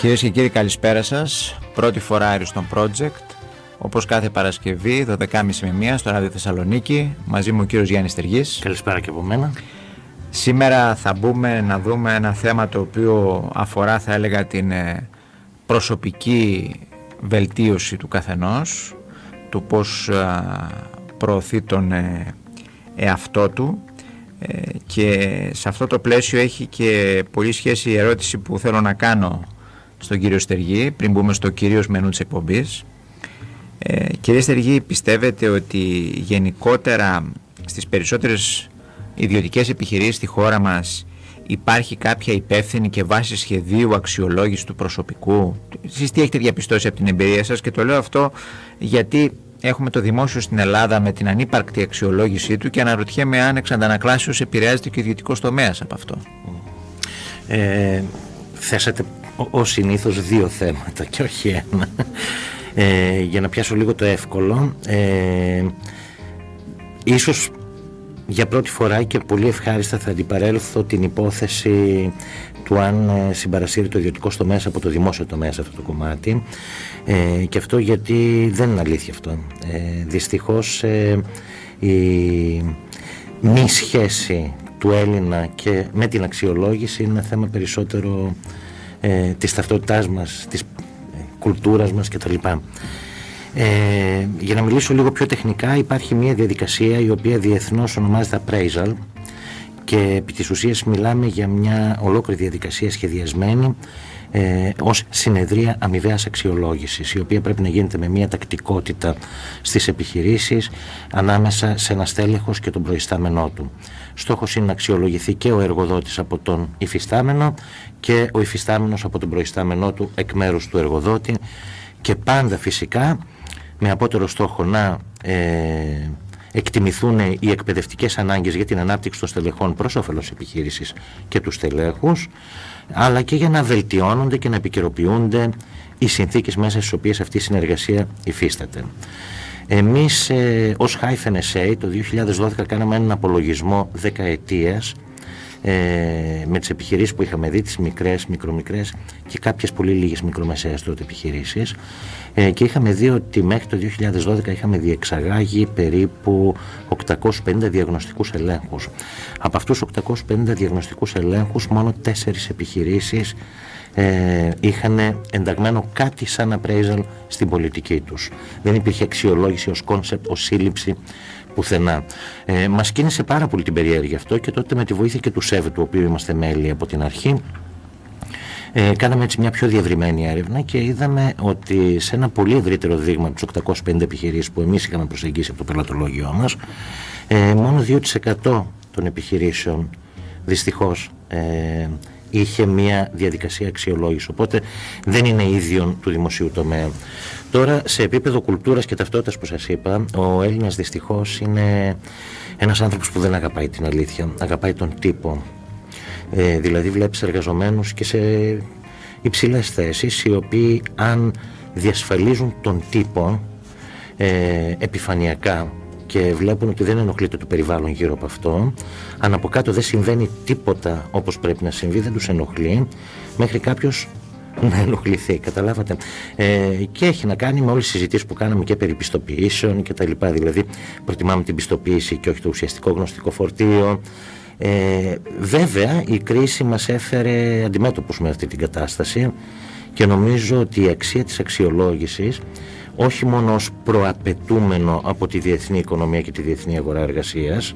Κυρίες και κύριοι, καλησπέρα σας. Πρώτη φορά Αριστον Project. Όπως κάθε Παρασκευή, 12.30 με 1 στο Ράδιο Θεσσαλονίκη. Μαζί μου ο κύριος Γιάννης Τεργή. Καλησπέρα και από μένα. Σήμερα θα μπούμε να δούμε ένα θέμα το οποίο αφορά, θα έλεγα, την ε, προσωπική βελτίωση του καθενός, του πώς ε, προωθεί τον ε, εαυτό του και σε αυτό το πλαίσιο έχει και πολύ σχέση η ερώτηση που θέλω να κάνω στον κύριο Στεργή πριν μπούμε στο κυρίως μενού της εκπομπής. Ε, κύριε Στεργή, πιστεύετε ότι γενικότερα στις περισσότερες ιδιωτικές επιχειρήσεις στη χώρα μας υπάρχει κάποια υπεύθυνη και βάση σχεδίου αξιολόγησης του προσωπικού; Εσείς τι έχετε διαπιστώσει από την εμπειρία σας και το λέω αυτό γιατί έχουμε το δημόσιο στην Ελλάδα με την ανύπαρκτη αξιολόγησή του και αναρωτιέμαι αν εξ αντανακλάσεως επηρεάζεται και ο ιδιωτικός τομέας από αυτό. Ε, θέσατε Ω συνήθως δύο θέματα και όχι ένα. Ε, για να πιάσω λίγο το εύκολο, ε, ίσως για πρώτη φορά και πολύ ευχάριστα θα αντιπαρέλθω την υπόθεση του αν ε, συμπαρασύρει το ιδιωτικό στο μέσα από το δημόσιο τομέα σε αυτό το κομμάτι ε, και αυτό γιατί δεν είναι αλήθεια αυτό. Ε, δυστυχώς ε, η μη σχέση του Έλληνα και με την αξιολόγηση είναι ένα θέμα περισσότερο ε, της ταυτότητάς μας, της ε, κουλτούρας μας κτλ. Ε, για να μιλήσω λίγο πιο τεχνικά υπάρχει μια διαδικασία η οποία διεθνώς ονομάζεται appraisal και επί της ουσίας μιλάμε για μια ολόκληρη διαδικασία σχεδιασμένη ε, ως συνεδρία αμοιβαίας αξιολόγησης η οποία πρέπει να γίνεται με μια τακτικότητα στις επιχειρήσεις ανάμεσα σε ένα στέλεχος και τον προϊστάμενό του. Στόχος είναι να αξιολογηθεί και ο εργοδότης από τον υφιστάμενο και ο υφιστάμενος από τον προϊστάμενό του εκ μέρους του εργοδότη και πάντα φυσικά με απότερο στόχο να ε, εκτιμηθούν οι εκπαιδευτικές ανάγκες για την ανάπτυξη των στελεχών προς όφελος επιχείρησης και τους στελέχους αλλά και για να βελτιώνονται και να επικαιροποιούνται οι συνθήκες μέσα στις οποίες αυτή η συνεργασία υφίσταται. Εμείς ε, ως Hyphen SA το 2012 κάναμε έναν απολογισμό δεκαετίας ε, με τις επιχειρήσεις που είχαμε δει, τις μικρές, μικρομικρές και κάποιες πολύ λίγες μικρομεσαίες τότε επιχειρήσεις ε, και είχαμε δει ότι μέχρι το 2012 είχαμε διεξαγάγει περίπου 850 διαγνωστικούς ελέγχους. Από αυτούς 850 διαγνωστικούς ελέγχους μόνο τέσσερις επιχειρήσεις ε, είχαν ενταγμένο κάτι σαν appraisal στην πολιτική τους. Δεν υπήρχε αξιολόγηση ως concept, ως σύλληψη πουθενά. Ε, μας κίνησε πάρα πολύ την περιέργεια αυτό και τότε με τη βοήθεια και του ΣΕΒ του οποίου είμαστε μέλη από την αρχή ε, κάναμε έτσι μια πιο διευρυμένη έρευνα και είδαμε ότι σε ένα πολύ ευρύτερο δείγμα από τους 850 επιχειρήσεις που εμείς είχαμε προσεγγίσει από το πελατολόγιο μας ε, μόνο 2% των επιχειρήσεων δυστυχώς ε, είχε μια διαδικασία αξιολόγησης. Οπότε δεν είναι ίδιο του δημοσίου τομέα. Τώρα σε επίπεδο κουλτούρας και ταυτότητας που σας είπα, ο Έλληνας δυστυχώς είναι ένας άνθρωπος που δεν αγαπάει την αλήθεια, αγαπάει τον τύπο. Ε, δηλαδή βλέπεις εργαζομένους και σε υψηλές θέσεις οι οποίοι αν διασφαλίζουν τον τύπο ε, επιφανειακά και βλέπουν ότι δεν ενοχλείται το περιβάλλον γύρω από αυτό αν από κάτω δεν συμβαίνει τίποτα όπως πρέπει να συμβεί δεν τους ενοχλεί μέχρι κάποιος να ενοχληθεί, καταλάβατε. Ε, και έχει να κάνει με όλες τις συζητήσεις που κάναμε και περί πιστοποιήσεων και τα λοιπά. Δηλαδή προτιμάμε την πιστοποίηση και όχι το ουσιαστικό γνωστικό φορτίο. Ε, βέβαια η κρίση μας έφερε αντιμέτωπους με αυτή την κατάσταση και νομίζω ότι η αξία της αξιολόγησης όχι μόνο ως προαπαιτούμενο από τη διεθνή οικονομία και τη διεθνή αγορά εργασίας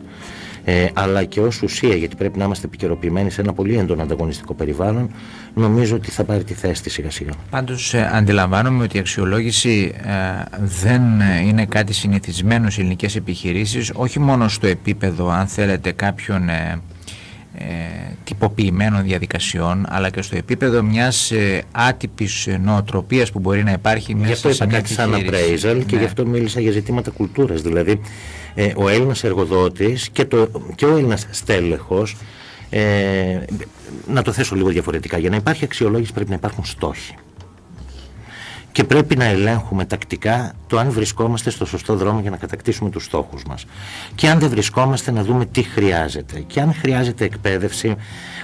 ε, αλλά και ως ουσία γιατί πρέπει να είμαστε επικαιροποιημένοι σε ένα πολύ έντονο ανταγωνιστικό περιβάλλον νομίζω ότι θα πάρει τη θέση της σιγά σιγά. Πάντως ε, αντιλαμβάνομαι ότι η αξιολόγηση ε, δεν είναι κάτι συνηθισμένο σε ελληνικές επιχειρήσεις όχι μόνο στο επίπεδο αν θέλετε κάποιων ε, τυποποιημένων διαδικασιών αλλά και στο επίπεδο μιας ε, άτυπης νοοτροπίας που μπορεί να υπάρχει μέσα γι αυτό σε μια κάτι σαν appraisal και ναι. γι' αυτό μίλησα για ζητήματα κουλτούρας. Δηλαδή ε, ο Έλληνας εργοδότης και, το, και ο Έλληνας στέλεχος ε, να το θέσω λίγο διαφορετικά. Για να υπάρχει αξιολόγηση πρέπει να υπάρχουν στόχοι και πρέπει να ελέγχουμε τακτικά το αν βρισκόμαστε στο σωστό δρόμο για να κατακτήσουμε τους στόχους μας. Και αν δεν βρισκόμαστε να δούμε τι χρειάζεται. Και αν χρειάζεται εκπαίδευση,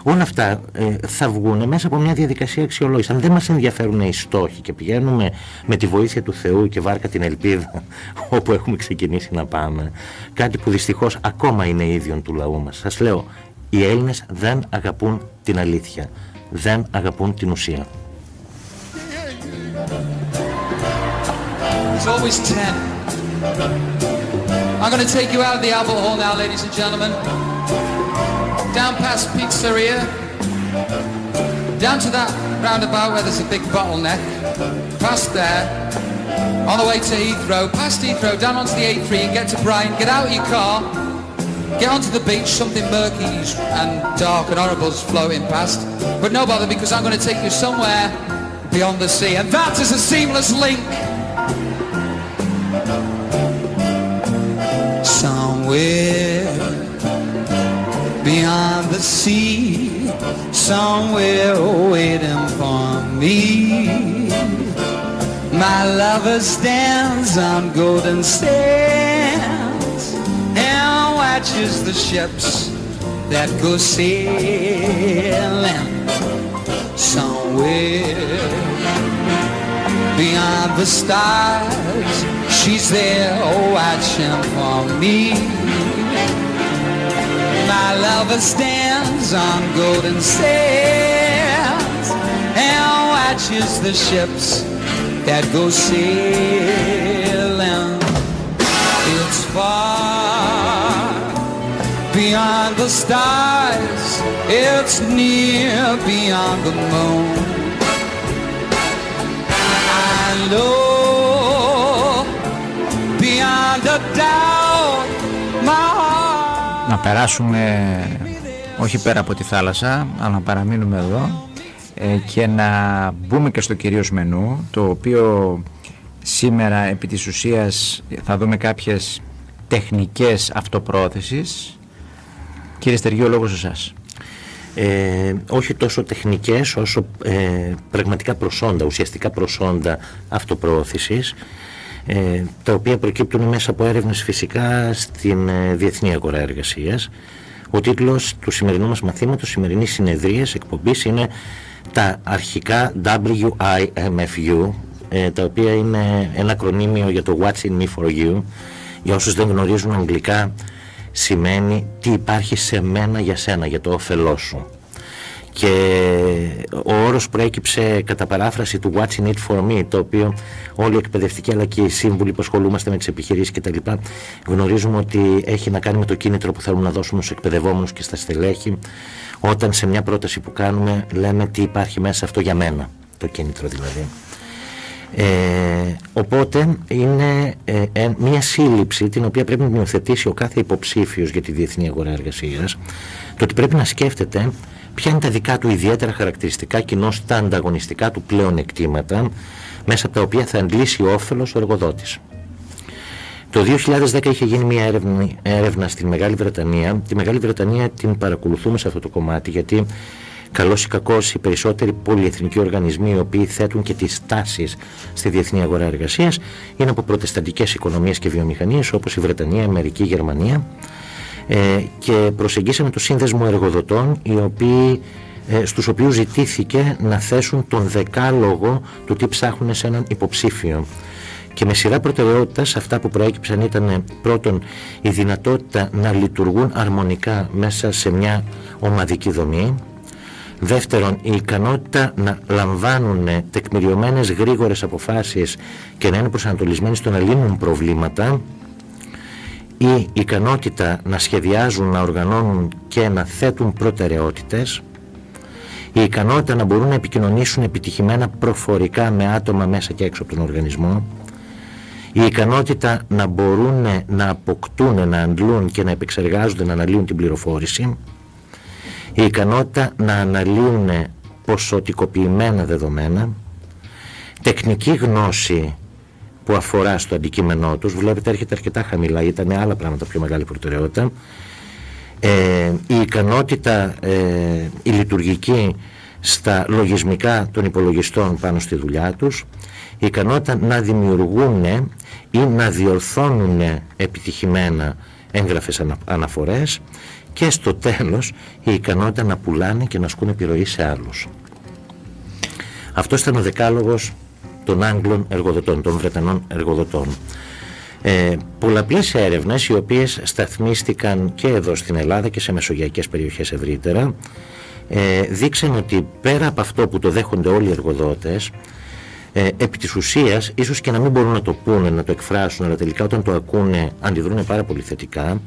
όλα αυτά ε, θα βγουν μέσα από μια διαδικασία αξιολόγησης. Αν δεν μας ενδιαφέρουν οι στόχοι και πηγαίνουμε με τη βοήθεια του Θεού και βάρκα την ελπίδα όπου έχουμε ξεκινήσει να πάμε, κάτι που δυστυχώς ακόμα είναι ίδιον του λαού μας. Σας λέω, οι Έλληνες δεν αγαπούν την αλήθεια, δεν αγαπούν την ουσία. It's always 10. I'm going to take you out of the Albert Hall now, ladies and gentlemen. Down past Pizzeria. Down to that roundabout where there's a big bottleneck. Past there. On the way to Heathrow. Past Heathrow, down onto the A3 and get to Brighton. Get out of your car. Get onto the beach. Something murky and dark and horrible is floating past. But no bother because I'm going to take you somewhere beyond the sea. And that is a seamless link. Somewhere beyond the sea, somewhere waiting for me. My lover stands on golden sands and watches the ships that go sailing somewhere beyond the stars. She's there oh, watching for me. My lover stands on golden sands and watches the ships that go sailing. It's far beyond the stars. It's near beyond the moon. Να περάσουμε όχι πέρα από τη θάλασσα αλλά να παραμείνουμε εδώ ε, και να μπούμε και στο κυρίως μενού το οποίο σήμερα επί της ουσίας θα δούμε κάποιες τεχνικές αυτοπρόθεσης Κύριε Στεργίου, ο λόγος εσάς. Ε, όχι τόσο τεχνικές όσο ε, πραγματικά προσόντα, ουσιαστικά προσόντα αυτοπροώθησης ε, τα οποία προκύπτουν μέσα από έρευνες φυσικά στην ε, Διεθνή Αγορά Εργασίας. Ο τίτλος του σημερινού μας μαθήματος, σημερινής συνεδρίας, εκπομπής είναι τα αρχικά WIMFU, ε, τα οποία είναι ένα ακρονίμιο για το What's in me for you. Για όσους δεν γνωρίζουν αγγλικά, σημαίνει τι υπάρχει σε μένα για σένα, για το όφελό σου. Και ο όρος προέκυψε κατά παράφραση του What's in it for me, το οποίο όλοι οι εκπαιδευτικοί αλλά και οι σύμβουλοι που ασχολούμαστε με τις επιχειρήσεις κτλ. γνωρίζουμε ότι έχει να κάνει με το κίνητρο που θέλουμε να δώσουμε στους εκπαιδευόμενους και στα στελέχη, όταν σε μια πρόταση που κάνουμε λέμε τι υπάρχει μέσα αυτό για μένα, το κίνητρο δηλαδή. Ε, οπότε είναι ε, ε, μια σύλληψη την οποία πρέπει να υιοθετήσει ο κάθε υποψήφιος για τη διεθνή αγορά εργασίας το ότι πρέπει να σκέφτεται ποια είναι τα δικά του ιδιαίτερα χαρακτηριστικά κοινώς τα ανταγωνιστικά του πλέον εκτήματα μέσα από τα οποία θα αντλήσει όφελος ο εργοδότης. Το 2010 είχε γίνει μια έρευνα, έρευνα στην Μεγάλη Βρετανία. Τη Μεγάλη Βρετανία την παρακολουθούμε σε αυτό το κομμάτι γιατί Καλό ή κακό, οι περισσότεροι πολυεθνικοί οργανισμοί οι οποίοι θέτουν και τις τάσεις στη διεθνή αγορά εργασίας είναι από προτεσταντικές οικονομίες και βιομηχανίες όπως η Βρετανία, η Αμερική, η Γερμανία. Ε, και προσεγγίσαμε το σύνδεσμο εργοδοτών οι οποίοι, ε, στους οποίους ζητήθηκε να θέσουν τον δεκάλογο του τι ψάχνουν σε έναν υποψήφιο. Και με σειρά προτεραιότητας αυτά που προέκυψαν ήταν πρώτον η δυνατότητα να λειτουργούν αρμονικά μέσα σε μια ομαδική δομή, Δεύτερον, η ικανότητα να λαμβάνουν τεκμηριωμένες γρήγορες αποφάσεις και να είναι προσανατολισμένοι στο να λύνουν προβλήματα η ικανότητα να σχεδιάζουν, να οργανώνουν και να θέτουν προτεραιότητες η ικανότητα να μπορούν να επικοινωνήσουν επιτυχημένα προφορικά με άτομα μέσα και έξω από τον οργανισμό η ικανότητα να μπορούν να αποκτούν, να αντλούν και να επεξεργάζονται, να αναλύουν την πληροφόρηση η ικανότητα να αναλύουν ποσοτικοποιημένα δεδομένα, τεχνική γνώση που αφορά στο αντικείμενό τους, βλέπετε έρχεται αρκετά χαμηλά, ήταν άλλα πράγματα πιο μεγάλη προτεραιότητα, ε, η ικανότητα ε, η λειτουργική στα λογισμικά των υπολογιστών πάνω στη δουλειά τους, η ικανότητα να δημιουργούν ή να διορθώνουν επιτυχημένα έγγραφες αναφορές. Και στο τέλος η ικανότητα να πουλάνε και να ασκούν επιρροή σε άλλους. Αυτός ήταν ο δεκάλογος των Άγγλων εργοδοτών, των Βρετανών εργοδοτών. Ε, πολλαπλές έρευνες οι οποίες σταθμίστηκαν και εδώ στην Ελλάδα και σε μεσογειακές περιοχές ευρύτερα ε, δείξαν ότι πέρα από αυτό που το δέχονται όλοι οι εργοδότες ε, επί της ουσίας ίσως και να μην μπορούν να το πούνε, να το εκφράσουν αλλά τελικά όταν το ακούνε αντιδρούν πάρα πολύ θετικά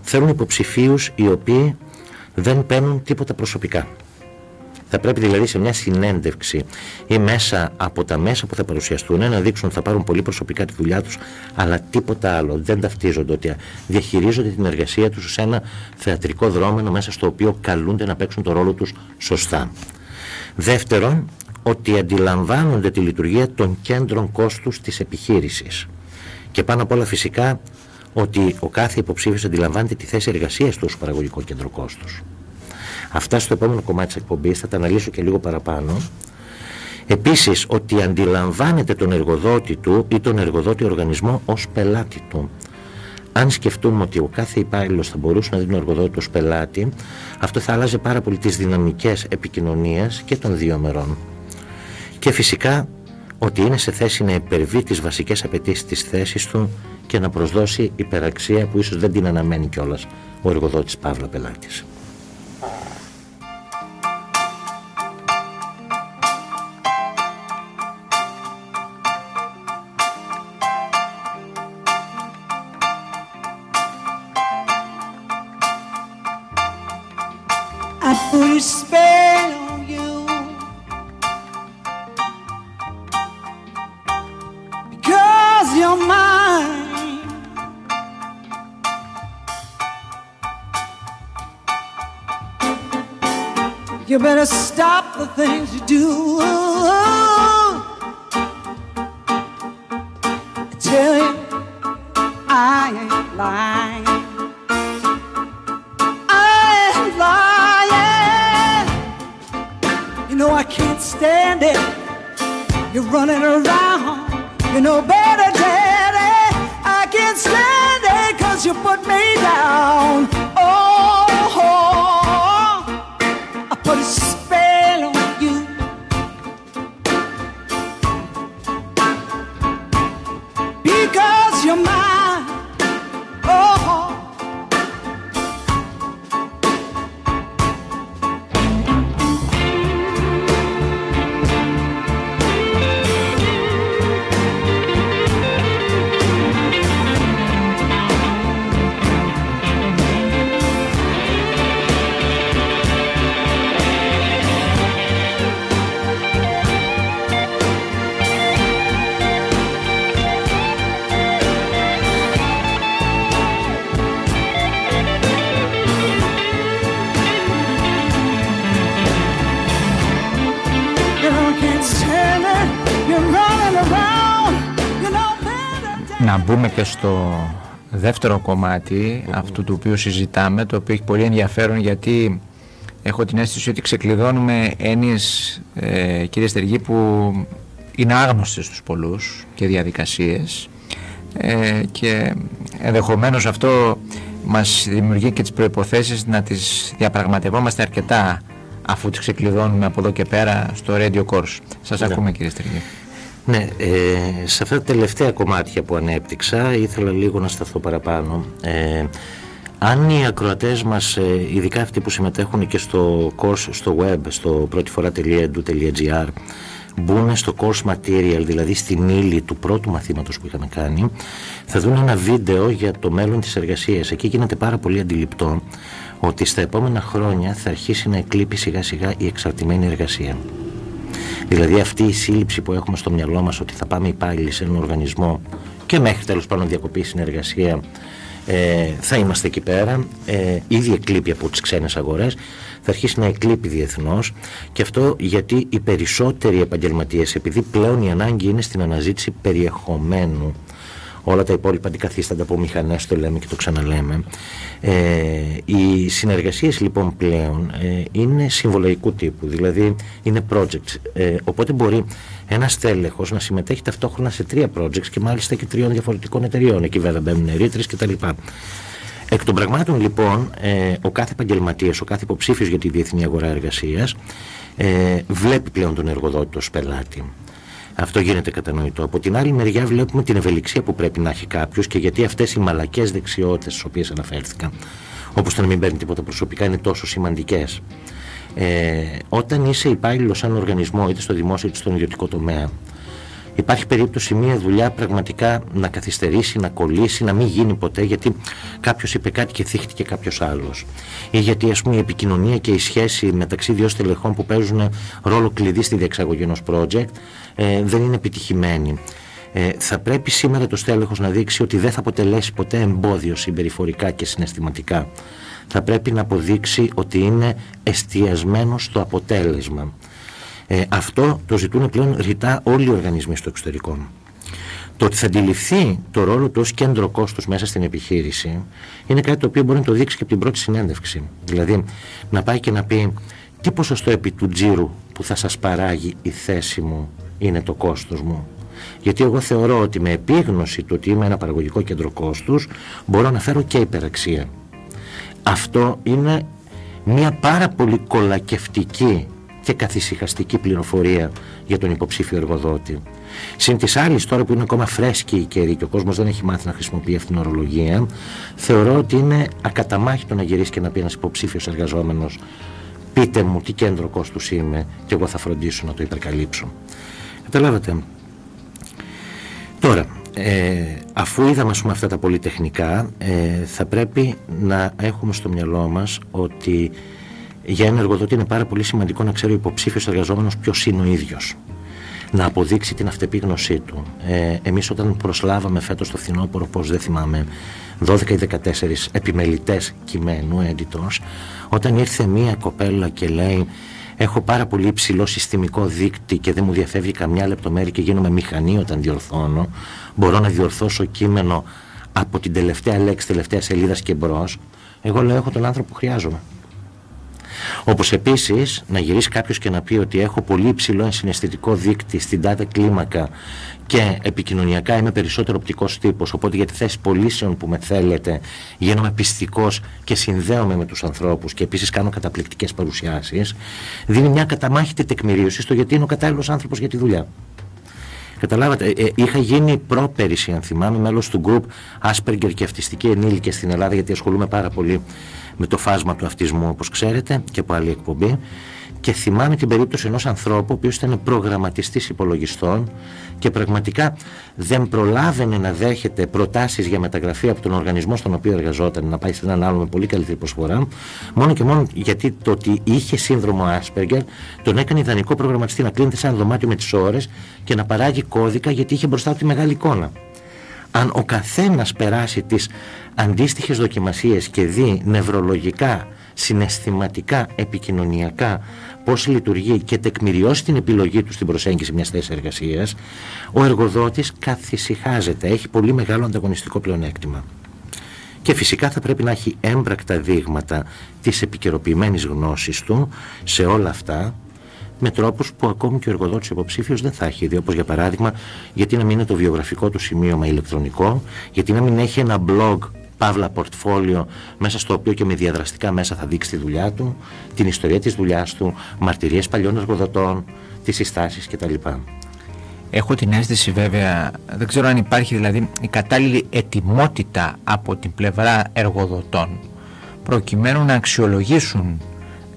θέλουν υποψηφίους οι οποίοι δεν παίρνουν τίποτα προσωπικά. Θα πρέπει δηλαδή σε μια συνέντευξη ή μέσα από τα μέσα που θα παρουσιαστούν να δείξουν ότι θα πάρουν πολύ προσωπικά τη δουλειά τους, αλλά τίποτα άλλο. Δεν ταυτίζονται ότι διαχειρίζονται την εργασία τους σε ένα θεατρικό δρόμενο μέσα στο οποίο καλούνται να παίξουν το ρόλο τους σωστά. Δεύτερον, ότι αντιλαμβάνονται τη λειτουργία των κέντρων κόστους της επιχείρησης. Και πάνω απ' όλα φυσικά ότι ο κάθε υποψήφιος αντιλαμβάνεται τη θέση εργασίας του ως παραγωγικό κέντρο κόστους. Αυτά στο επόμενο κομμάτι της εκπομπής θα τα αναλύσω και λίγο παραπάνω. Επίσης ότι αντιλαμβάνεται τον εργοδότη του ή τον εργοδότη οργανισμό ως πελάτη του. Αν σκεφτούμε ότι ο κάθε υπάλληλος θα μπορούσε να δει τον εργοδότη ως πελάτη, αυτό θα άλλαζε πάρα πολύ τις δυναμικές επικοινωνίας και των δύο μερών. Και φυσικά ότι είναι σε θέση να υπερβεί τις βασικές απαιτήσεις της θέσης του και να προσδώσει υπεραξία που ίσως δεν την αναμένει κιόλας ο εργοδότης Παύλα Πελάτης. Να μπούμε και στο δεύτερο κομμάτι αυτού του οποίου συζητάμε, το οποίο έχει πολύ ενδιαφέρον γιατί έχω την αίσθηση ότι ξεκλειδώνουμε έννοιες, ε, κύριε Στεργή, που είναι άγνωστες στους πολλούς και διαδικασίες ε, και ενδεχομένως αυτό μας δημιουργεί και τις προϋποθέσεις να τις διαπραγματευόμαστε αρκετά αφού τις ξεκλειδώνουμε από εδώ και πέρα στο Radio Course. Σας ναι. ακούμε κύριε Στεργή. Ναι, ε, σε αυτά τα τελευταία κομμάτια που ανέπτυξα ήθελα λίγο να σταθώ παραπάνω. Ε, αν οι ακροατές μας, ε, ειδικά αυτοί που συμμετέχουν και στο course στο web, στο πρώτη φορά.edu.gr, μπουν στο course material, δηλαδή στην ύλη του πρώτου μαθήματος που είχαμε κάνει, θα δουν ένα βίντεο για το μέλλον της εργασίας. Εκεί γίνεται πάρα πολύ αντιληπτό ότι στα επόμενα χρόνια θα αρχίσει να εκλείπει σιγά σιγά η εξαρτημένη εργασία. Δηλαδή αυτή η σύλληψη που έχουμε στο μυαλό μας ότι θα πάμε υπάλληλοι σε έναν οργανισμό και μέχρι τέλος πάντων διακοπή συνεργασία Ε, θα είμαστε εκεί πέρα. Ε, ήδη εκλείπει από τις ξένες αγορές. Θα αρχίσει να εκλείπει διεθνώς και αυτό γιατί οι περισσότεροι επαγγελματίες, επειδή πλέον η ανάγκη είναι στην αναζήτηση περιεχομένου όλα τα υπόλοιπα αντικαθίστανται από μηχανές, το λέμε και το ξαναλέμε. Ε, οι συνεργασίες λοιπόν πλέον ε, είναι συμβολαϊκού τύπου, δηλαδή είναι projects. Ε, οπότε μπορεί ένας τέλεχο να συμμετέχει ταυτόχρονα σε τρία projects και μάλιστα και τριών διαφορετικών εταιριών. Εκεί βέβαια μπαίνουν ρήτρες κτλ. Εκ των πραγμάτων λοιπόν, ε, ο κάθε επαγγελματίας, ο κάθε υποψήφιος για τη διεθνή αγορά εργασίας, ε, βλέπει πλέον τον εργοδότη ως πελάτη. Αυτό γίνεται κατανοητό. Από την άλλη μεριά βλέπουμε την ευελιξία που πρέπει να έχει κάποιος και γιατί αυτές οι μαλακές δεξιότητες στις οποίες αναφέρθηκα, όπως το να μην παίρνει τίποτα προσωπικά, είναι τόσο σημαντικές. Ε, όταν είσαι υπάλληλος σαν οργανισμό, είτε στο δημόσιο είτε στον ιδιωτικό τομέα, υπάρχει περίπτωση μια δουλειά πραγματικά να καθυστερήσει, να κολλήσει, να μην γίνει ποτέ γιατί κάποιος είπε κάτι και θύχτηκε κάποιος άλλος. Ή γιατί ας πούμε, η επικοινωνία και η σχέση μεταξύ δύο στελεχών που παίζουν ρόλο κλειδί στη διεξαγωγή ενός project ε, δεν είναι επιτυχημένη. Ε, θα πρέπει σήμερα το στέλεχος να δείξει ότι δεν θα αποτελέσει ποτέ εμπόδιο συμπεριφορικά και συναισθηματικά. Θα πρέπει να αποδείξει ότι είναι εστιασμένος στο αποτέλεσμα. Ε, αυτό το ζητούν πλέον ρητά όλοι οι οργανισμοί στο εξωτερικό. Το ότι θα αντιληφθεί το ρόλο του ως κέντρο κόστους μέσα στην επιχείρηση είναι κάτι το οποίο μπορεί να το δείξει και από την πρώτη συνέντευξη. Δηλαδή να πάει και να πει τι ποσοστό επί του τζίρου που θα σας παράγει η θέση μου είναι το κόστος μου; Γιατί εγώ θεωρώ ότι με επίγνωση του ότι είμαι ένα παραγωγικό κέντρο κόστους μπορώ να φέρω και υπεραξία. Αυτό είναι μια πάρα πολύ κολακευτική και καθησυχαστική πληροφορία για τον υποψήφιο εργοδότη. Συν της άλλης, τώρα που είναι ακόμα φρέσκη η καιρή και ο κόσμος δεν έχει μάθει να χρησιμοποιεί αυτήν την ορολογία, θεωρώ ότι είναι ακαταμάχητο να γυρίσει και να πει ένας υποψήφιος εργαζόμενος: Πείτε μου τι κέντρο κόστους είμαι, και εγώ θα φροντίσω να το υπερκαλύψω. Καταλάβατε. Τώρα, ε, αφού είδαμε πούμε, αυτά τα πολυτεχνικά, ε, θα πρέπει να έχουμε στο μυαλό μας ότι για ένα εργοδότη είναι πάρα πολύ σημαντικό να ξέρει ο υποψήφιος εργαζόμενος ποιος είναι ο ίδιος. Να αποδείξει την αυτεπίγνωσή του. Ε, Εμείς, όταν προσλάβαμε φέτος το φθινόπωρο, πώς δεν θυμάμαι, 12 ή 14 επιμελητές κειμένου, editors, όταν ήρθε μία κοπέλα και λέει Έχω πάρα πολύ υψηλό συστημικό δίκτυ και δεν μου διαφεύγει καμιά λεπτομέρεια και γίνομαι μηχανή όταν διορθώνω. Μπορώ να διορθώσω κείμενο από την τελευταία λέξη, τελευταία σελίδα και μπρος. Εγώ λέω: Έχω τον άνθρωπο που χρειάζομαι. Όπως επίσης να γυρίσει κάποιος και να πει ότι έχω πολύ υψηλό ενσυναισθητικό δίκτυ στην τάδε κλίμακα και επικοινωνιακά είμαι περισσότερο οπτικός τύπος οπότε για τη θέση πωλήσεων που με θέλετε γίνομαι πιστικός και συνδέομαι με τους ανθρώπους και επίσης κάνω καταπληκτικές παρουσιάσεις δίνει μια καταμάχητη τεκμηρίωση στο γιατί είναι ο κατάλληλος άνθρωπος για τη δουλειά. Καταλάβατε, ε, ε, είχα γίνει πρόπερηση, αν θυμάμαι, μέλος του group Asperger και αυτιστική ενήλικη στην Ελλάδα, γιατί ασχολούμαι πάρα πολύ με το φάσμα του αυτισμού όπως ξέρετε και από άλλη εκπομπή. Και θυμάμαι την περίπτωση ενός ανθρώπου ο οποίος ήταν προγραμματιστής υπολογιστών και πραγματικά δεν προλάβαινε να δέχεται προτάσεις για μεταγραφή από τον οργανισμό στον οποίο εργαζόταν να πάει σε έναν άλλο με πολύ καλύτερη προσφορά. Μόνο και μόνο γιατί το ότι είχε σύνδρομο Asperger τον έκανε ιδανικό προγραμματιστή να κλείνεται σε ένα δωμάτιο με τις ώρες και να παράγει κώδικα γιατί είχε μπροστά του τη μεγάλη εικόνα αν ο καθένας περάσει τις αντίστοιχες δοκιμασίες και δει νευρολογικά, συναισθηματικά, επικοινωνιακά πώς λειτουργεί και τεκμηριώσει την επιλογή του στην προσέγγιση μιας θέσης εργασίας, ο εργοδότης καθησυχάζεται, έχει πολύ μεγάλο ανταγωνιστικό πλεονέκτημα. Και φυσικά θα πρέπει να έχει έμπρακτα δείγματα της επικαιροποιημένης γνώσης του σε όλα αυτά με τρόπους που ακόμη και ο εργοδότης υποψήφιος δεν θα έχει δει. Όπως για παράδειγμα, γιατί να μην είναι το βιογραφικό του σημείωμα ηλεκτρονικό, γιατί να μην έχει ένα blog παύλα πορτφόλιο μέσα στο οποίο και με διαδραστικά μέσα θα δείξει τη δουλειά του, την ιστορία της δουλειάς του, μαρτυρίες παλιών εργοδοτών, τις συστάσεις κτλ. Έχω την αίσθηση βέβαια, δεν ξέρω αν υπάρχει δηλαδή η κατάλληλη ετοιμότητα από την πλευρά εργοδοτών προκειμένου να αξιολογήσουν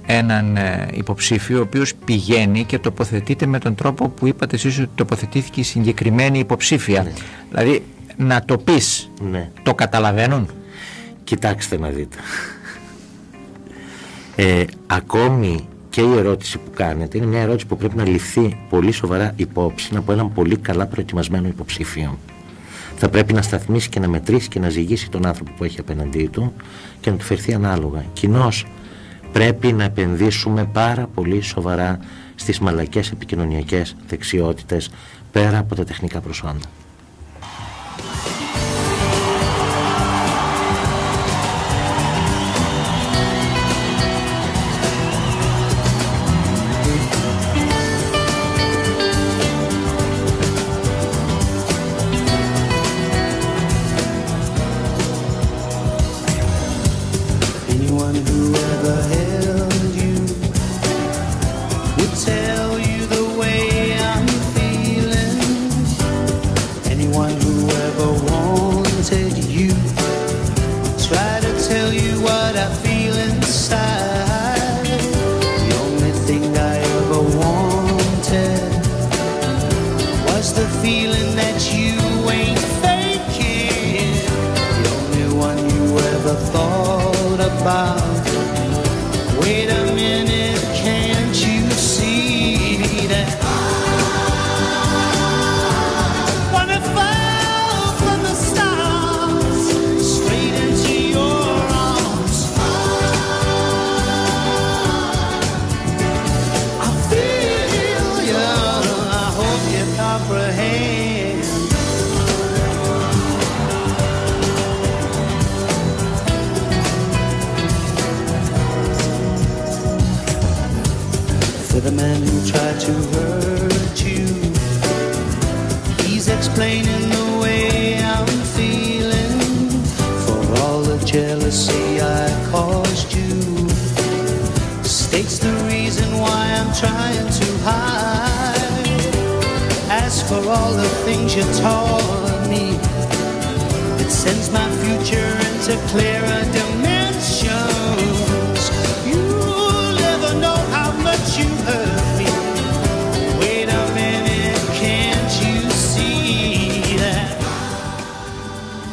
έναν ε, υποψήφιο ο οποίος πηγαίνει και τοποθετείται με τον τρόπο που είπατε εσείς ότι τοποθετήθηκε η συγκεκριμένη υποψήφια. Ναι. Δηλαδή να το πεις, ναι. το καταλαβαίνουν; Κοιτάξτε να δείτε. Ε, ακόμη και η ερώτηση που κάνετε είναι μια ερώτηση που πρέπει να ληφθεί πολύ σοβαρά υπόψη από έναν πολύ καλά προετοιμασμένο υποψήφιο. θα πρέπει να σταθμίσει και να μετρήσει και να ζυγίσει τον άνθρωπο που έχει απέναντί του και να του φερθεί ανάλογα. Κοινώς πρέπει να επενδύσουμε πάρα πολύ σοβαρά στις μαλακές επικοινωνιακές δεξιότητες πέρα από τα τεχνικά προσόντα.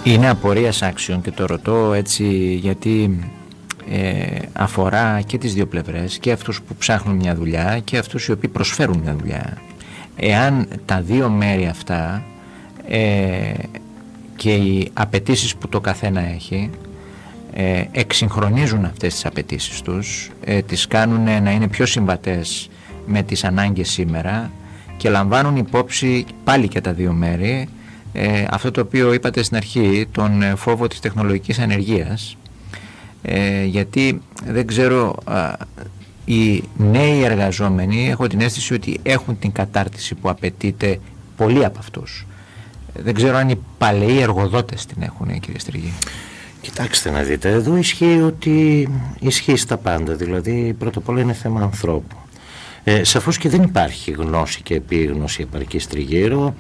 Είναι απορίας άξιων και το ρωτώ έτσι γιατί ε, αφορά και τις δύο πλευρές και αυτούς που ψάχνουν μια δουλειά και αυτούς οι οποίοι προσφέρουν μια δουλειά. Εάν τα δύο μέρη αυτά ε, και οι απαιτήσεις που το καθένα έχει ε, εξυγχρονίζουν αυτές τις απαιτήσεις τους, ε, τις κάνουν να είναι πιο συμβατές με τις ανάγκες σήμερα και λαμβάνουν υπόψη πάλι και τα δύο μέρη ε, αυτό το οποίο είπατε στην αρχή, τον ε, φόβο της τεχνολογικής ανεργίας ε, γιατί δεν ξέρω οι νέοι εργαζόμενοι έχω την αίσθηση ότι έχουν την κατάρτιση που απαιτείται πολλοί από αυτούς. Δεν ξέρω αν οι παλαιοί εργοδότες την έχουν κύριε Στριγή Κοιτάξτε να δείτε, εδώ ισχύει ότι ισχύει στα πάντα, δηλαδή πρώτα απ' όλα είναι θέμα ανθρώπου. Ε, σαφώς και δεν υπάρχει γνώση και επίγνωση επαρκής τριγύρω,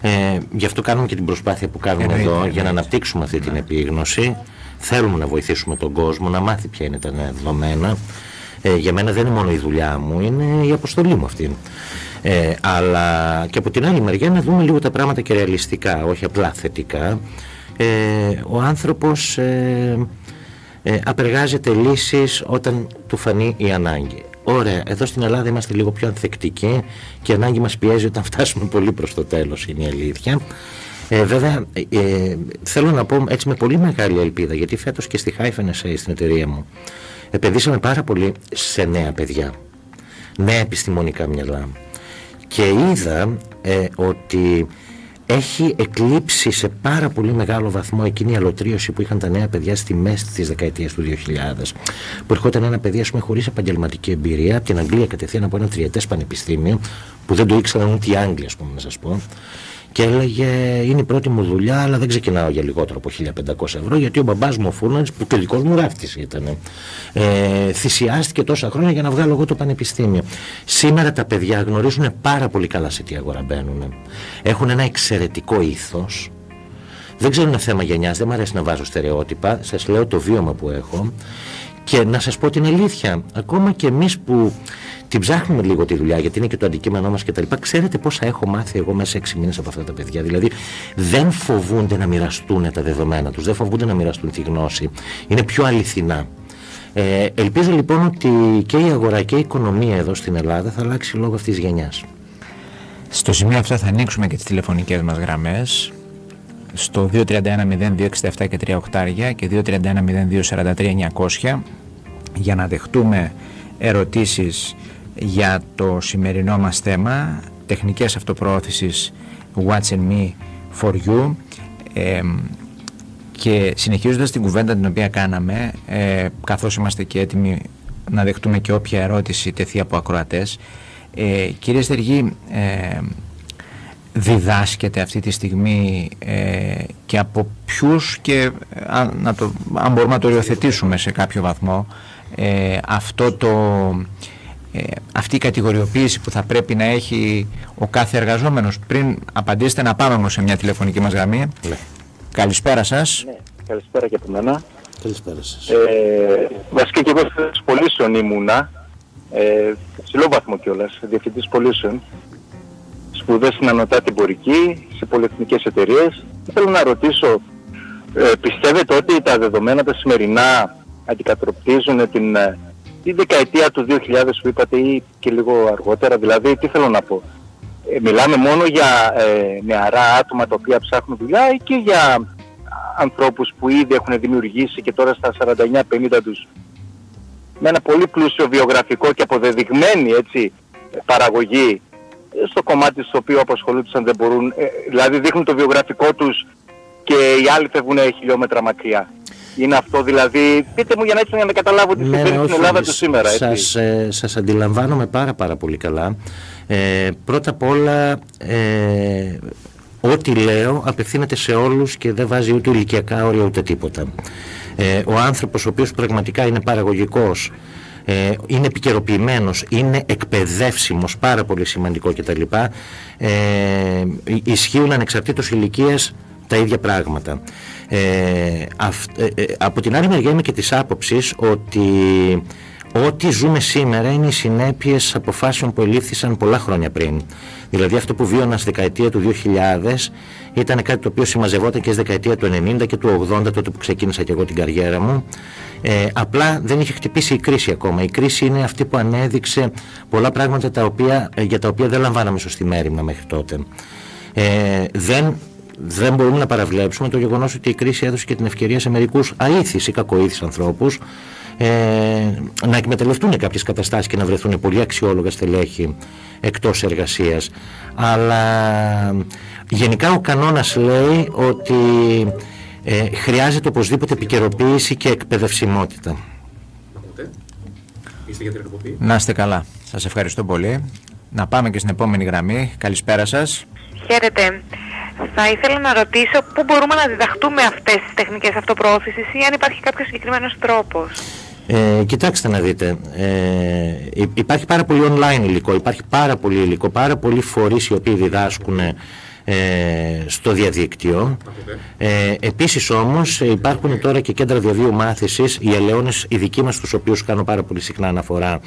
ε, γι' αυτό κάνουμε και την προσπάθεια που κάνουμε εδώ για να αναπτύξουμε αυτή την επίγνωση. Θέλουμε να βοηθήσουμε τον κόσμο να μάθει ποια είναι τα νέα δεδομένα. Ε, για μένα δεν είναι μόνο η δουλειά μου, είναι η αποστολή μου αυτή. Ε, αλλά και από την άλλη μεριά να δούμε λίγο τα πράγματα και ρεαλιστικά, όχι απλά θετικά. Ε, ο άνθρωπος ε, ε, απεργάζεται λύσεις όταν του φανεί η ανάγκη. Ωραία, εδώ στην Ελλάδα είμαστε λίγο πιο ανθεκτικοί και η ανάγκη μας πιέζει όταν φτάσουμε πολύ προς το τέλος, είναι η αλήθεια. Ε, βέβαια, ε, θέλω να πω έτσι με πολύ μεγάλη ελπίδα, γιατί φέτος και στη Hyphen NSA, στην εταιρεία μου, επενδύσαμε πάρα πολύ σε νέα παιδιά, νέα επιστημονικά μυαλά. Και είδα ε, ότι έχει εκλείψει σε πάρα πολύ μεγάλο βαθμό εκείνη η αλωτρίωση που είχαν τα νέα παιδιά στη μέση της δεκαετίας του 2000. Που ερχόταν ένα παιδί, ας πούμε, χωρίς επαγγελματική εμπειρία από την Αγγλία κατευθείαν από ένα τριετές πανεπιστήμιο, που δεν το ήξεραν ούτε οι Άγγλοι, ας πούμε, να σας πω και έλεγε είναι η πρώτη μου δουλειά αλλά δεν ξεκινάω για λιγότερο από 1500 ευρώ γιατί ο μπαμπάς μου ο Φούρναντς που τελικός μου ράφτης ήταν ε, θυσιάστηκε τόσα χρόνια για να βγάλω εγώ το πανεπιστήμιο. Σήμερα τα παιδιά γνωρίζουν πάρα πολύ καλά σε τι αγορά μπαίνουν έχουν ένα εξαιρετικό ήθος. Δεν ξέρω είναι θέμα γενιάς, δεν μου αρέσει να βάζω στερεότυπα. Σας λέω το βίωμα που έχω και να σας πω την αλήθεια ακόμα και εμείς που την ψάχνουμε λίγο τη δουλειά γιατί είναι και το αντικείμενό μας κτλ. Ξέρετε πόσα έχω μάθει εγώ μέσα σε 6 μήνες από αυτά τα παιδιά. Δηλαδή δεν φοβούνται να μοιραστούν τα δεδομένα τους, δεν φοβούνται να μοιραστούν τη γνώση. Είναι πιο αληθινά. Ε, ελπίζω λοιπόν ότι και η αγορά και η οικονομία εδώ στην Ελλάδα θα αλλάξει λόγω αυτής της γενιάς. Στο σημείο αυτό θα ανοίξουμε και τις τηλεφωνικές μας γραμμές στο 231-0267 και 3 οκτάρια και 231-0243-900 για να δεχτούμε ερωτήσεις για το σημερινό μας θέμα τεχνικές αυτοπροώθησης What's in me for you. Και συνεχίζοντας την κουβέντα την οποία κάναμε ε, καθώς είμαστε και έτοιμοι να δεχτούμε και όποια ερώτηση τεθεί από ακροατές ε, κύριε Στεργή ε, διδάσκεται αυτή τη στιγμή ε, και από ποιους και αν, να το, αν μπορούμε να το οριοθετήσουμε σε κάποιο βαθμό ε, αυτό το, ε, αυτή η κατηγοριοποίηση που θα πρέπει να έχει ο κάθε εργαζόμενος. Πριν απαντήσετε να πάμε όμως σε μια τηλεφωνική μας γραμμή. Ναι. καλησπέρα σας. Ναι, καλησπέρα και από μένα. Καλησπέρα σας. Ε, βασικά και εγώ στις πωλήσεων ήμουνα ε, ψηλό βαθμό κιόλας διευθυντής πωλήσεων σπουδές στην ανωτάτη εμπορική σε πολυεθνικές εταιρείες θέλω να ρωτήσω ε, πιστεύετε ότι τα δεδομένα τα σημερινά αντικατροπτίζουν την, ε, τη δεκαετία του 2000 που είπατε ή και λίγο αργότερα; Δηλαδή, τι θέλω να πω; Ε, μιλάμε μόνο για ε, νεαρά άτομα τα οποία ψάχνουν δουλειά ή και για ανθρώπους που ήδη έχουν δημιουργήσει και τώρα στα 49-50 τους; Με ένα πολύ πλούσιο βιογραφικό και αποδεδειγμένη έτσι, παραγωγή στο κομμάτι στο οποίο απασχολούνται δεν μπορούν, δηλαδή δείχνουν το βιογραφικό τους και οι άλλοι φεύγουν χιλιόμετρα μακριά. Είναι αυτό δηλαδή, πείτε μου για να έτσι να καταλάβω τι ναι, συμβαίνει στην Ελλάδα του σήμερα. Έτσι. Σας, ε, σας αντιλαμβάνομαι πάρα πάρα πολύ καλά. Ε, πρώτα απ' όλα, ε, ό,τι λέω απευθύνεται σε όλους και δεν βάζει ούτε ηλικιακά όρια ούτε τίποτα. Ε, ο άνθρωπος ο οποίος πραγματικά είναι παραγωγικός, ε, είναι επικαιροποιημένος, είναι εκπαιδεύσιμος, πάρα πολύ σημαντικό κτλ. Ε, ισχύουν ανεξαρτήτως ηλικίας τα ίδια πράγματα. Ε, ε, ε, από την άλλη μεριά είμαι και της άποψης ότι ό,τι ζούμε σήμερα είναι οι συνέπειες αποφάσεων που ελήφθησαν πολλά χρόνια πριν. Δηλαδή αυτό που βίωνας στη δεκαετία του 2000 ήταν κάτι το οποίο συμμαζευόταν και στη δεκαετία του 90 και του 80 τότε που ξεκίνησα και εγώ την καριέρα μου. Ε, απλά δεν είχε χτυπήσει η κρίση ακόμα. Η κρίση είναι αυτή που ανέδειξε πολλά πράγματα τα οποία, για τα οποία δεν λαμβάναμε σωστή μέρημνα μέχρι τότε. Ε, δεν δεν μπορούμε να παραβλέψουμε το γεγονός ότι η κρίση έδωσε και την ευκαιρία σε μερικούς αήθεις ή κακοήθεις ανθρώπους ε, να εκμεταλλευτούν κάποιες καταστάσεις και να βρεθούν πολύ αξιόλογα στελέχη εκτός εργασίας. Αλλά γενικά ο κανόνας λέει ότι ε, χρειάζεται οπωσδήποτε επικαιροποίηση και εκπαιδευσιμότητα. Να είστε καλά. Σας ευχαριστώ πολύ. Να πάμε και στην επόμενη γραμμή. Καλησπέρα σας. Χαίρετε. Θα ήθελα να ρωτήσω πού μπορούμε να διδαχτούμε αυτές τις τεχνικές αυτοπροώθησης ή αν υπάρχει κάποιος συγκεκριμένος τρόπος. Ε, κοιτάξτε να δείτε, ε, υπάρχει πάρα πολύ online υλικό, υπάρχει πάρα πολύ υλικό, πάρα πολλοί φορείς οι οποίοι διδάσκουν ε, στο διαδίκτυο. Ε, επίσης όμως υπάρχουν τώρα και κέντρα διαβίου μάθησης, οι ελαιώνες οι δικοί μας τους οποίους κάνω πάρα πολύ συχνά αναφορά,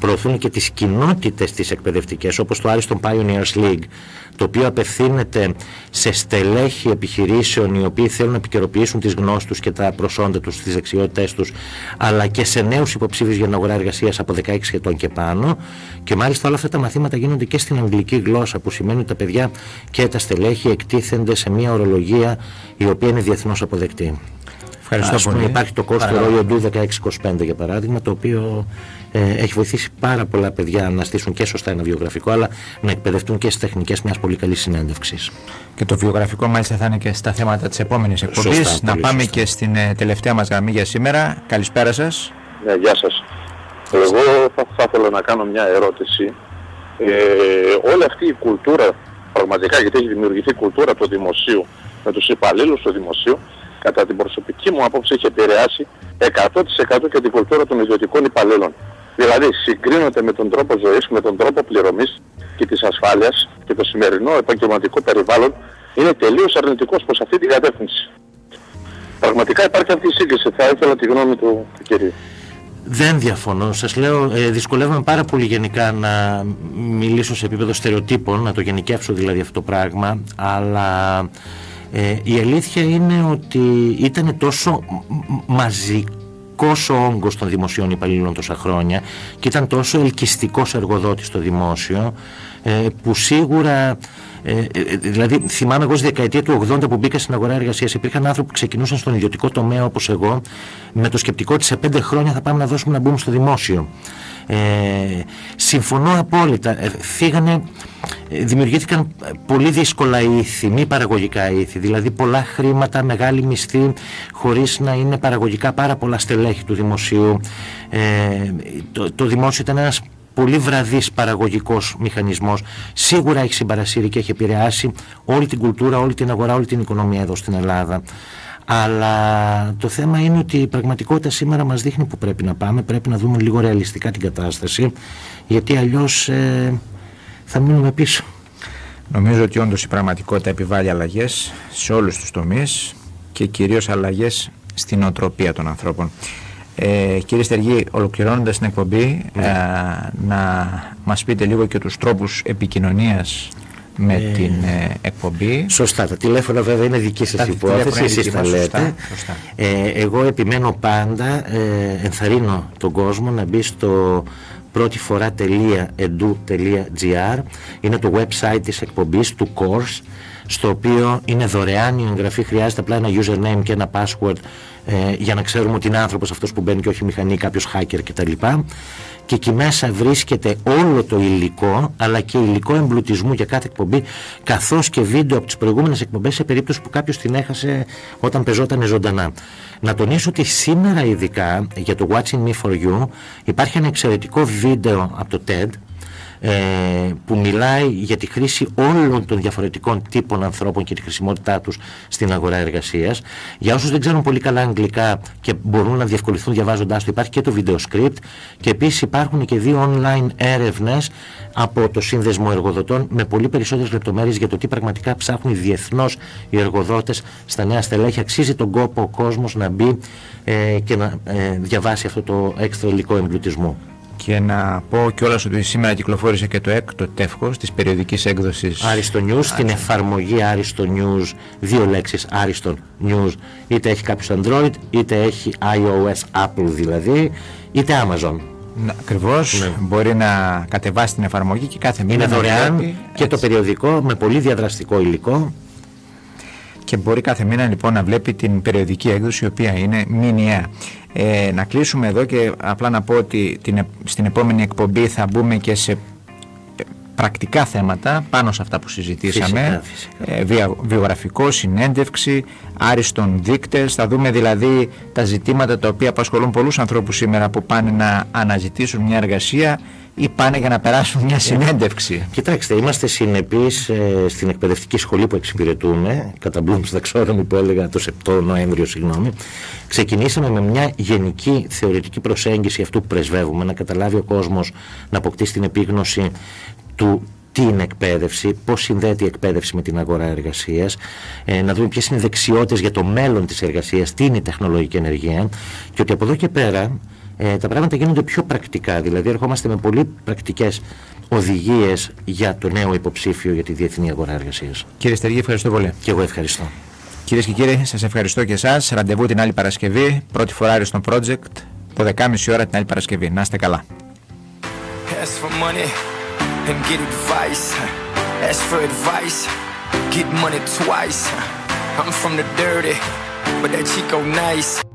προωθούν και τις κοινότητες τις εκπαιδευτικές όπως το Ariston Pioneers League το οποίο απευθύνεται σε στελέχη επιχειρήσεων οι οποίοι θέλουν να επικαιροποιήσουν τις γνώσεις τους και τα προσόντα τους, τις δεξιότητές τους αλλά και σε νέους υποψήφιους για την αγορά εργασίας από 16 ετών και πάνω και μάλιστα όλα αυτά τα μαθήματα γίνονται και στην αγγλική γλώσσα που σημαίνει ότι τα παιδιά και τα στελέχη εκτίθενται σε μια ορολογία η οποία είναι διεθνώς αποδεκτή. Ευχαριστώ πολύ. Υπάρχει το κόστο ρόλιο του 1625 για παράδειγμα, το οποίο ε, έχει βοηθήσει πάρα πολλά παιδιά να στήσουν και σωστά ένα βιογραφικό, αλλά να εκπαιδευτούν και στις τεχνικές μιας πολύ καλής συνέντευξης. Και το βιογραφικό μάλιστα θα είναι και στα θέματα της επόμενης εκπομπής. Να πάμε σωστά. και στην ε, τελευταία μας γραμμή για σήμερα. Καλησπέρα σας. Ναι, γεια σας. Εγώ θα, θα ήθελα να κάνω μια ερώτηση. Ε, όλη αυτή η κουλτούρα, πραγματικά γιατί έχει δημιουργηθεί κουλτούρα του δημοσίου με τους υπαλλήλους του δημοσίου, κατά την προσωπική μου άποψη έχει επηρεάσει 100% και την κουλτούρα των ιδιωτικών υπαλλήλων. Δηλαδή συγκρίνονται με τον τρόπο ζωής, με τον τρόπο πληρωμής και της ασφάλειας και το σημερινό επαγγελματικό περιβάλλον είναι τελείως αρνητικός προς αυτή την κατεύθυνση. Πραγματικά υπάρχει αυτή η σύγκριση. Θα ήθελα τη γνώμη του, του κυρίου. Δεν διαφωνώ. Σας λέω, ε, δυσκολεύομαι πάρα πολύ γενικά να μιλήσω σε επίπεδο στερεοτύπων, να το γενικεύσω δηλαδή αυτό το πράγμα, αλλά ε, η αλήθεια είναι ότι ήταν τόσο μαζικός ο όγκος των δημοσίων υπαλλήλων τόσα χρόνια και ήταν τόσο ελκυστικός εργοδότης στο δημόσιο ε, που σίγουρα ε, ε, δηλαδή, θυμάμαι εγώ στη δεκαετία του 80 που μπήκα στην αγορά εργασίας, υπήρχαν άνθρωποι που ξεκινούσαν στον ιδιωτικό τομέα όπως εγώ, με το σκεπτικό ότι σε πέντε χρόνια θα πάμε να δώσουμε να μπούμε στο δημόσιο. Ε, συμφωνώ απόλυτα. Ε, φύγανε, δημιουργήθηκαν πολύ δύσκολα ήθη, μη παραγωγικά ήθη. Δηλαδή πολλά χρήματα, μεγάλη μισθή, χωρίς να είναι παραγωγικά πάρα πολλά στελέχη του δημοσίου. Ε, το, το δημόσιο ήταν ένας πολύ βραδύς παραγωγικός μηχανισμός. Σίγουρα έχει συμπαρασύρει και έχει επηρεάσει όλη την κουλτούρα, όλη την αγορά, όλη την οικονομία εδώ στην Ελλάδα. Αλλά το θέμα είναι ότι η πραγματικότητα σήμερα μας δείχνει που πρέπει να πάμε. Πρέπει να δούμε λίγο ρεαλιστικά την κατάσταση γιατί αλλιώς ε, θα μείνουμε πίσω. Νομίζω ότι όντως η πραγματικότητα επιβάλλει αλλαγές σε όλους τους τομείς και κυρίως αλλαγές στην οτροπία των ανθρώπων. Ε, κύριε Στεργή, ολοκληρώνοντας την εκπομπή, ναι. ε, να μας πείτε λίγο και τους τρόπους επικοινωνίας με ε, την ε, εκπομπή. Σωστά, τα τηλέφωνα βέβαια είναι δική σας υπόθεση, εσείς τα λέτε. Ε, εγώ επιμένω πάντα, ε, ενθαρρύνω τον κόσμο να μπει στο πρώτη φορά.edu.gr είναι το website της εκπομπής του course στο οποίο είναι δωρεάν η εγγραφή χρειάζεται απλά ένα username και ένα password ε, για να ξέρουμε ότι είναι άνθρωπος αυτός που μπαίνει και όχι μηχανή, κάποιος hacker κτλ. Και εκεί μέσα βρίσκεται όλο το υλικό, αλλά και υλικό εμπλουτισμού για κάθε εκπομπή, καθώς και βίντεο από τις προηγούμενες εκπομπές σε περίπτωση που κάποιος την έχασε όταν πεζόταν ζωντανά. Να τονίσω ότι σήμερα ειδικά για το Watching Me For You υπάρχει ένα εξαιρετικό βίντεο από το TED, ε, που μιλάει για τη χρήση όλων των διαφορετικών τύπων ανθρώπων και τη χρησιμότητά τους στην αγορά εργασίας. Για όσους δεν ξέρουν πολύ καλά αγγλικά και μπορούν να διευκολυθούν διαβάζοντάς το, υπάρχει και το video script και επίσης υπάρχουν και δύο online έρευνες από το Σύνδεσμο Εργοδοτών με πολύ περισσότερες λεπτομέρειες για το τι πραγματικά ψάχνουν διεθνώς οι εργοδότες στα νέα στελέχη. Αξίζει τον κόπο ο κόσμος να μπει ε, και να ε, διαβάσει αυτό το έξτρα υλικό εμπλουτισμό και να πω κιόλας ότι σήμερα κυκλοφόρησε και το έκτο τεύχος της περιοδικής έκδοσης. Άριστο News, στην εφαρμογή Άριστο News, δύο λέξεις Άριστο News, είτε έχει κάποιος Android, είτε έχει iOS, Apple δηλαδή, είτε Amazon. Ακριβώς. Ναι. Μπορεί να κατεβάσει την εφαρμογή και κάθε μήνα. Είναι δωρεάν και το περιοδικό με πολύ διαδραστικό υλικό και μπορεί κάθε μήνα λοιπόν να βλέπει την περιοδική έκδοση η οποία είναι μηνιαία. Ε, να κλείσουμε εδώ και απλά να πω ότι την, στην επόμενη εκπομπή θα μπούμε και σε πρακτικά θέματα πάνω σε αυτά που συζητήσαμε. Ε, βιογραφικό, συνέντευξη άριστον δείκτες. Θα δούμε δηλαδή τα ζητήματα τα οποία απασχολούν πολλούς ανθρώπους σήμερα που πάνε να αναζητήσουν μια εργασία ή πάνε για να περάσουν μια συνέντευξη. Κοιτάξτε, είμαστε συνεπείς ε, στην εκπαιδευτική σχολή που εξυπηρετούμε, κατά Bloom's Taxonomy που έλεγα το 7 Νοέμβριο, συγγνώμη. Ξεκινήσαμε με μια γενική θεωρητική προσέγγιση αυτού που πρεσβεύουμε, να καταλάβει ο κόσμος να αποκτήσει την επίγνωση του τι είναι εκπαίδευση, πώς συνδέεται η εκπαίδευση με την αγορά εργασίας, ε, να δούμε ποιες είναι οι δεξιότητες για το μέλλον της εργασίας, τι είναι η τεχνολογική ενεργεία και ότι από εδώ και πέρα ε, τα πράγματα γίνονται πιο πρακτικά. Δηλαδή, ερχόμαστε με πολύ πρακτικές οδηγίες για το νέο υποψήφιο για τη διεθνή αγορά εργασίας. Κύριε Στεργή, ευχαριστώ πολύ. Και εγώ ευχαριστώ. Κυρίες και κύριοι, σας ευχαριστώ και εσάς. Ραντεβού την άλλη Παρασκευή, πρώτη φορά στο project, 12.30 ώρα την άλλη Παρασκευή. Να είστε καλά. I'm from the dirty, but that Chico nice.